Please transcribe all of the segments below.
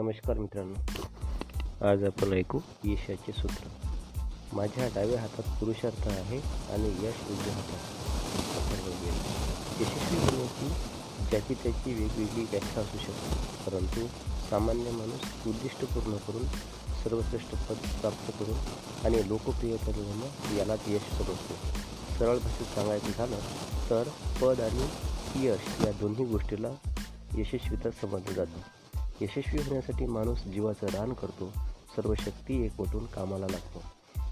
नमस्कार मित्रांनो. आज आपण ऐकू यशाचे सूत्र. माझ्या डाव्या हातात पुरुषार्थ आहे आणि यश उजव्या हातात यशस्वी होण्याची ज्याची त्याची वेगवेगळी व्याख्या असू शकते परंतु सामान्य माणूस उद्दिष्ट पूर्ण करून सर्वश्रेष्ठ पद प्राप्त करून आणि लोकप्रियता मिळवणं यालाच यश समजतो. सरळ भाषेत सांगायचं झालं तर पद आणि यश या दोन्ही गोष्टीला यशस्वीता समजलं जातं. यशस्वी होण्यासाठी माणूस जीवाचं रान करतो सर्व शक्ती एकवटून कामाला लागतो.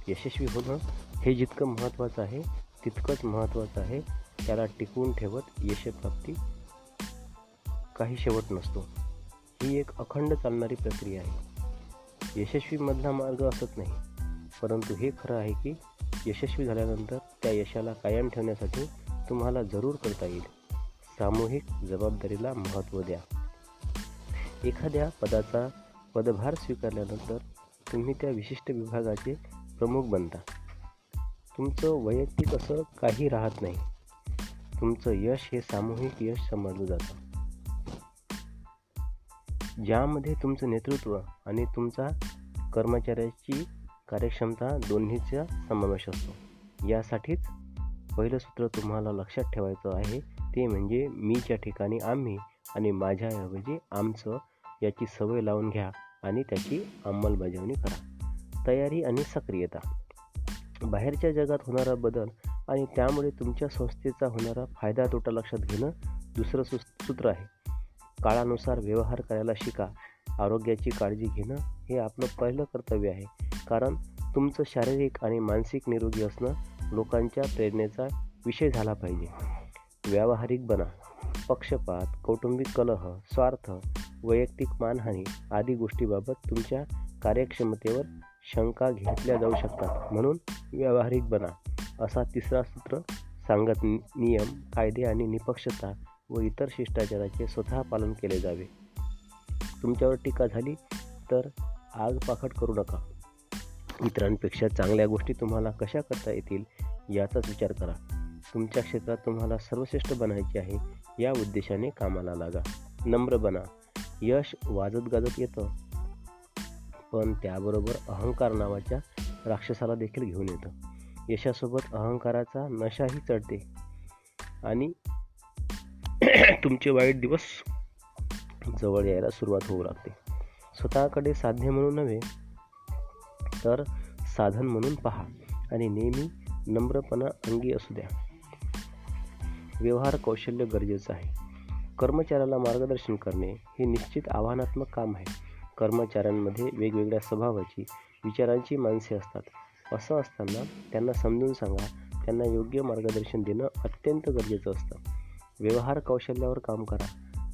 यशस्वी होणं हे जितकं महत्त्वाचं आहे तितकंच महत्त्वाचं आहे त्याला टिकवून ठेवत यशप्राप्ती काही शेवट नसतो. ही एक अखंड चालणारी प्रक्रिया आहे. यशस्वीमधला मार्ग असत नाही परंतु हे खरं आहे की यशस्वी झाल्यानंतर त्या यशाला कायम ठेवण्यासाठी तुम्हाला जरूर करता येईल. सामूहिक जबाबदारीला महत्त्व द्या. एखाद्या पदाचा पदभार स्वीकारल्यानंतर तुम्ही त्या विशिष्ट विभागाचे प्रमुख बनता. तुमचं वैयक्तिक असं काही राहत नाही. तुमचं यश हे सामूहिक यश समजलं जातं. ज्यामध्ये तुमचं नेतृत्व आणि तुमचा कर्मचाऱ्याची कार्यक्षमता दोन्हीचा समावेश असतो. यासाठीच पहिलं सूत्र तुम्हाला लक्षात ठेवायचं आहे ते म्हणजे मीच्या ठिकाणी आम्ही आणि माझ्याऐवजी आमचं याची सवय लावून घ्या आणि त्याची अंमलबजावणी करा. तयारी आणि सक्रियता. बाहेरच्या जगात होणारा बदल आणि त्यामुळे तुमच्या संस्थेचा होणारा फायदा तोटा लक्षात घेणं दुसरं सु सूत्र आहे. काळानुसार व्यवहार करायला शिका. आरोग्याची काळजी घेणं हे आपलं पहिलं कर्तव्य आहे. कारण तुमचं शारीरिक आणि मानसिक निरोगी असणं लोकांच्या प्रेरणेचा विषय झाला पाहिजे. व्यावहारिक बना पक्षपात कौटुंबिक कलह स्वार्थ वैयक्तिक मानहानी आदी गोष्टीबाबत तुमच्या कार्यक्षमतेवर शंका घेतल्या जाऊ शकतात. म्हणून व्यावहारिक बना असा तिसरा सूत्र सांगत नियम कायदे आणि निपक्षता व इतर शिष्टाचाराचे स्वतः पालन केले जावे. तुमच्यावर टीका झाली तर आग पाखट करू नका. इतरांपेक्षा चांगल्या गोष्टी तुम्हाला कशा करता येतील याचाच विचार करा. तुमच्या क्षेत्रात तुम्हाला सर्वश्रेष्ठ बनायचे आहे या उद्देशाने कामाला लागा. नम्र बना. यश वाजत गाजत येतं. पण त्याबरोबर अहंकार नावाच्या राक्षसाला देखील घेऊन येतं. यशासोबत अहंकाराचा नशाही चढते. आणि तुमचे वाईट दिवस जवळ यायला सुरुवात होऊ लागते. स्वतःकडे साध्य म्हणून नव्हे तर साधन म्हणून पहा. आणि नेहमी नम्रपणा अंगी असू द्या. व्यवहार कौशल्य गरजेचं आहे. कर्मचाऱ्याला मार्गदर्शन करणे हे निश्चित आव्हानात्मक काम आहे. कर्मचाऱ्यांमध्ये वेगवेगळ्या स्वभावाची विचारांची माणसे असतात. असं असताना त्यांना समजून सांगा त्यांना योग्य मार्गदर्शन देणं अत्यंत गरजेचं असतं. व्यवहार कौशल्यावर काम करा.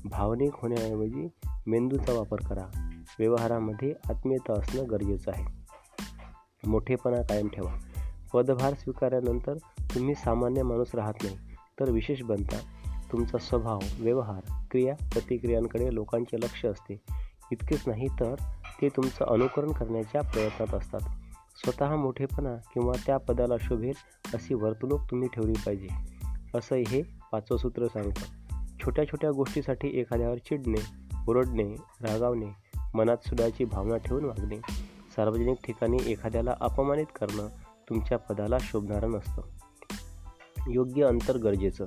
भावनिक होण्याऐवजी मेंदूचा वापर करा. व्यवहारामध्ये आत्मीयता असणं गरजेचं आहे. मोठेपणा कायम ठेवा. पदभार स्वीकारल्यानंतर तुम्ही सामान्य माणूस राहत नाही. तर विशेष बनता तुमचा स्वभाव व्यवहार क्रिया प्रतिक्रियांकडे लोकांचे लक्ष असते. इतकेच नाही तर ते तुमचं अनुकरण करण्याच्या प्रयत्नात असतात. स्वतः मोठेपणा किंवा त्या पदाला शोभेल अशी वर्तणूक तुम्ही ठेवली पाहिजे. असं हे पाचवं सूत्र सांगतं. छोट्या छोट्या गोष्टीसाठी एखाद्यावर चिडणे ओरडणे रागावणे मनात सुडाची भावना ठेवून वागणे सार्वजनिक ठिकाणी एखाद्याला अपमानित करणं तुमच्या पदाला शोभणारं नसतं. योग्य अंतर गरजेचं.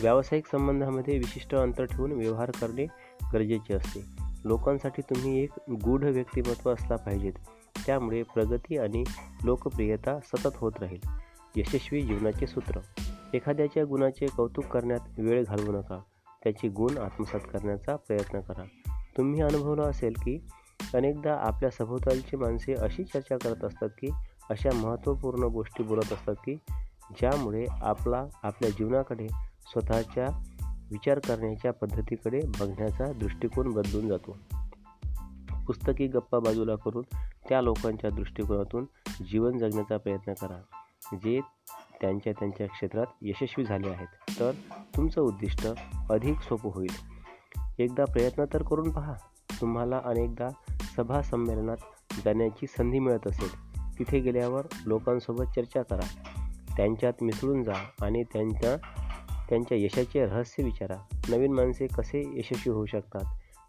व्यावसायिक संबंधामध्ये विशिष्ट अंतर ठेवून व्यवहार करणे गरजेचे असते. लोकांसाठी तुम्ही एक गूढ व्यक्तिमत्व असला पाहिजेत. त्यामुळे प्रगती आणि लोकप्रियता सतत होत राहील. यशस्वी जीवनाचे सूत्र. एखाद्याच्या गुणाचे कौतुक करण्यात वेळ घालवू नका. त्याची गुण आत्मसात करण्याचा प्रयत्न करा. तुम्ही अनुभवलं असेल की अनेकदा आपल्या सभोवतालची माणसे अशी चर्चा करत असतात की अशा महत्त्वपूर्ण गोष्टी बोलत असतात की ज्यामुळे आपला आपल्या जीवनाकडे स्वतःच्या विचार करण्याच्या पद्धतीकडे बघण्याचा दृष्टिकोन बदलून जातो. पुस्तकी गप्पा बाजूला करून त्या लोकांच्या दृष्टिकोनातून जीवन जगण्याचा प्रयत्न करा जे त्यांच्या त्यांच्या क्षेत्रात यशस्वी झाले आहेत. तर तुमचं उद्दिष्ट अधिक सोपं होईल. एकदा प्रयत्न तर करून पहा. तुम्हाला अनेकदा सभा संमेलनात जाण्याची संधी मिळत असेल. तिथे गेल्यावर लोकांसोबत चर्चा करा. त्यांच्यात मिसळून जा आणि त्यांच्या त्यांच्या यशाचे रहस्य विचारा. नवीन माणसे कसे यशस्वी होऊ शकतात?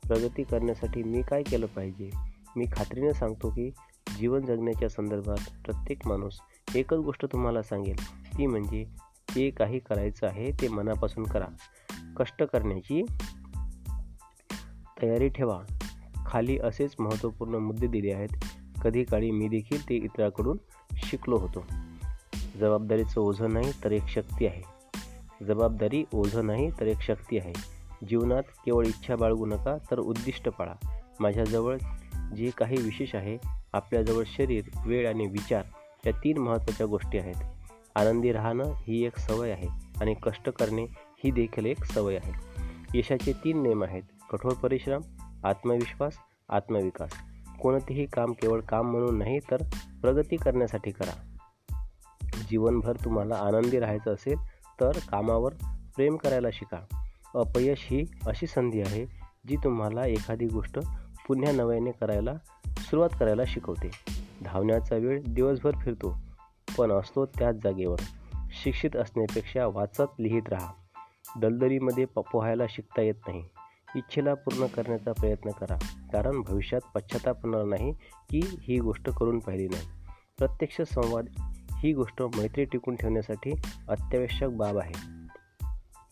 प्रगती करण्यासाठी मी काय केलं पाहिजे? मी खात्रीने सांगतो की जीवन जगण्याच्या संदर्भात प्रत्येक माणूस एकच गोष्ट तुम्हाला सांगेल. ती म्हणजे जे काही करायचं आहे ते मनापासून करा. कष्ट करण्याची तयारी ठेवा. खाली असेच महत्त्वपूर्ण मुद्दे दिले आहेत. कधी काळी मी देखील ते इतरांकडून शिकलो होतो. जबाबदारीचं ओझं नाही तर एक शक्ती आहे. जबाबदारी ओझं नाही तर एक शक्ती आहे. जीवनात केवळ इच्छा बाळगू नका तर उद्दिष्ट पाळा. माझ्याजवळ जे काही विशेष आहे आपल्याजवळ शरीर वेळ आणि विचार या तीन महत्त्वाच्या गोष्टी आहेत. आनंदी राहणं ही एक सवय आहे आणि कष्ट करणे ही देखील एक सवय आहे. यशाचे तीन नियम आहेत. कठोर परिश्रम आत्मविश्वास आत्मविकास. कोणतेही काम केवळ काम म्हणून नाही तर प्रगती करण्यासाठी करा. जीवनभर तुम्हाला आनंदी राहायचं असेल तर कामावर प्रेम करायला शिका. अपयश ही अशी संधी आहे जी तुम्हाला एखादी गोष्ट पुन्हा नव्याने करायला सुरुवात करायला शिकवते. धावण्याचा वेळ दिवसभर फिरतो पण असतो त्याच जागेवर. शिक्षित असण्यापेक्षा वाचत लिहित राहा. दलदलीमध्ये प पोहायला शिकता येत नाही. इच्छेला पूर्ण करण्याचा प्रयत्न करा कारण भविष्यात पश्चाताप होणार नाही की ही गोष्ट करून पाहिली नाही. प्रत्यक्ष संवाद ही गोष्ट मैत्री टिकून ठेवण्यासाठी अत्यावश्यक बाब आहे.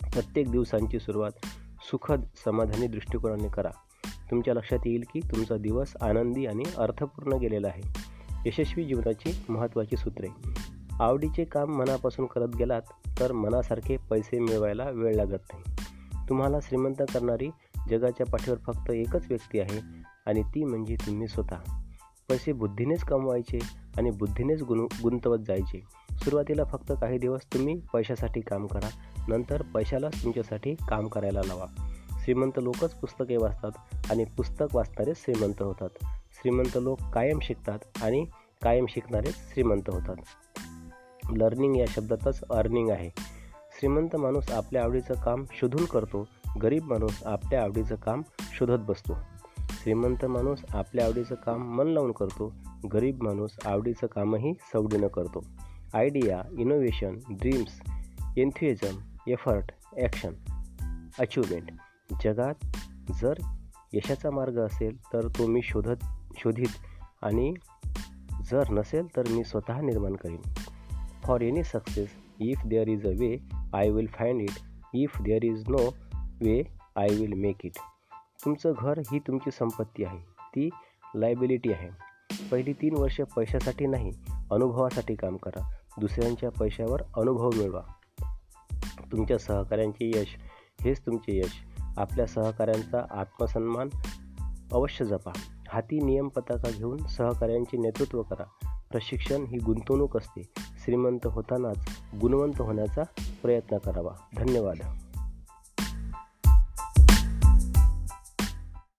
प्रत्येक दिवसांची सुरुवात सुखद समाधानी दृष्टिकोनाने करा. तुमच्या लक्षात येईल की तुमचा दिवस आनंदी आणि अर्थपूर्ण गेलेला आहे. यशस्वी जीवनाची महत्त्वाची सूत्रे. आवडीचे काम मनापासून करत गेलात तर मनासारखे पैसे मिळवायला वेळ लागत नाही. तुम्हाला श्रीमंत करणारी जगाच्या पाठीवर फक्त एकच व्यक्ती आहे आणि ती म्हणजे तुम्ही स्वतः. पैसे बुद्धीनेच कमवायचे आणि बुद्धीनेच गुन गुंतवत जायचे. सुरुवातीला फक्त काही दिवस तुम्ही पैशासाठी काम करा. नंतर पैशालाच तुमच्यासाठी काम करायला लावा. श्रीमंत लोकच पुस्तके वाचतात आणि पुस्तक वाचणारे श्रीमंत होतात. श्रीमंत लोक कायम शिकतात आणि कायम शिकणारे श्रीमंत होतात. लर्निंग या शब्दातच अर्निंग आहे. श्रीमंत माणूस आपल्या आवडीचं काम शोधून करतो. गरीब माणूस आपल्या आवडीचं काम शोधत बसतो. श्रीमंत माणूस आपल्या आवडीचं काम मन लावून करतो. गरीब माणूस आवडीचं कामही सवडीनं करतो. Idea innovation dreams enthusiasm effort action achievement जगात जर यशाचा मार्ग असेल तर तो मी शोधत शोधित आणि जर नसेल तर मी स्वतः निर्माण करीन. For any success if there is a way I will find it if there is no way I will make it तुमचं घर ही तुमची संपत्ती आहे. ती लायबिलिटी आहे. पहिली तीन वर्ष पैशासाठी नाही अनुभवासाठी काम करा. दुसऱ्यांच्या पैशावर अनुभव मिळवा. तुमच्या सहकाऱ्यांचे यश हेच तुमचे यश. आपल्या सहकाऱ्यांचा आत्मसन्मान अवश्य जपा. हाती नियम पताका घेऊन सहकाऱ्यांचे नेतृत्व करा. प्रशिक्षण ही गुंतवणूक असते. श्रीमंत होतानाच गुणवंत होण्याचा प्रयत्न करावा. धन्यवाद.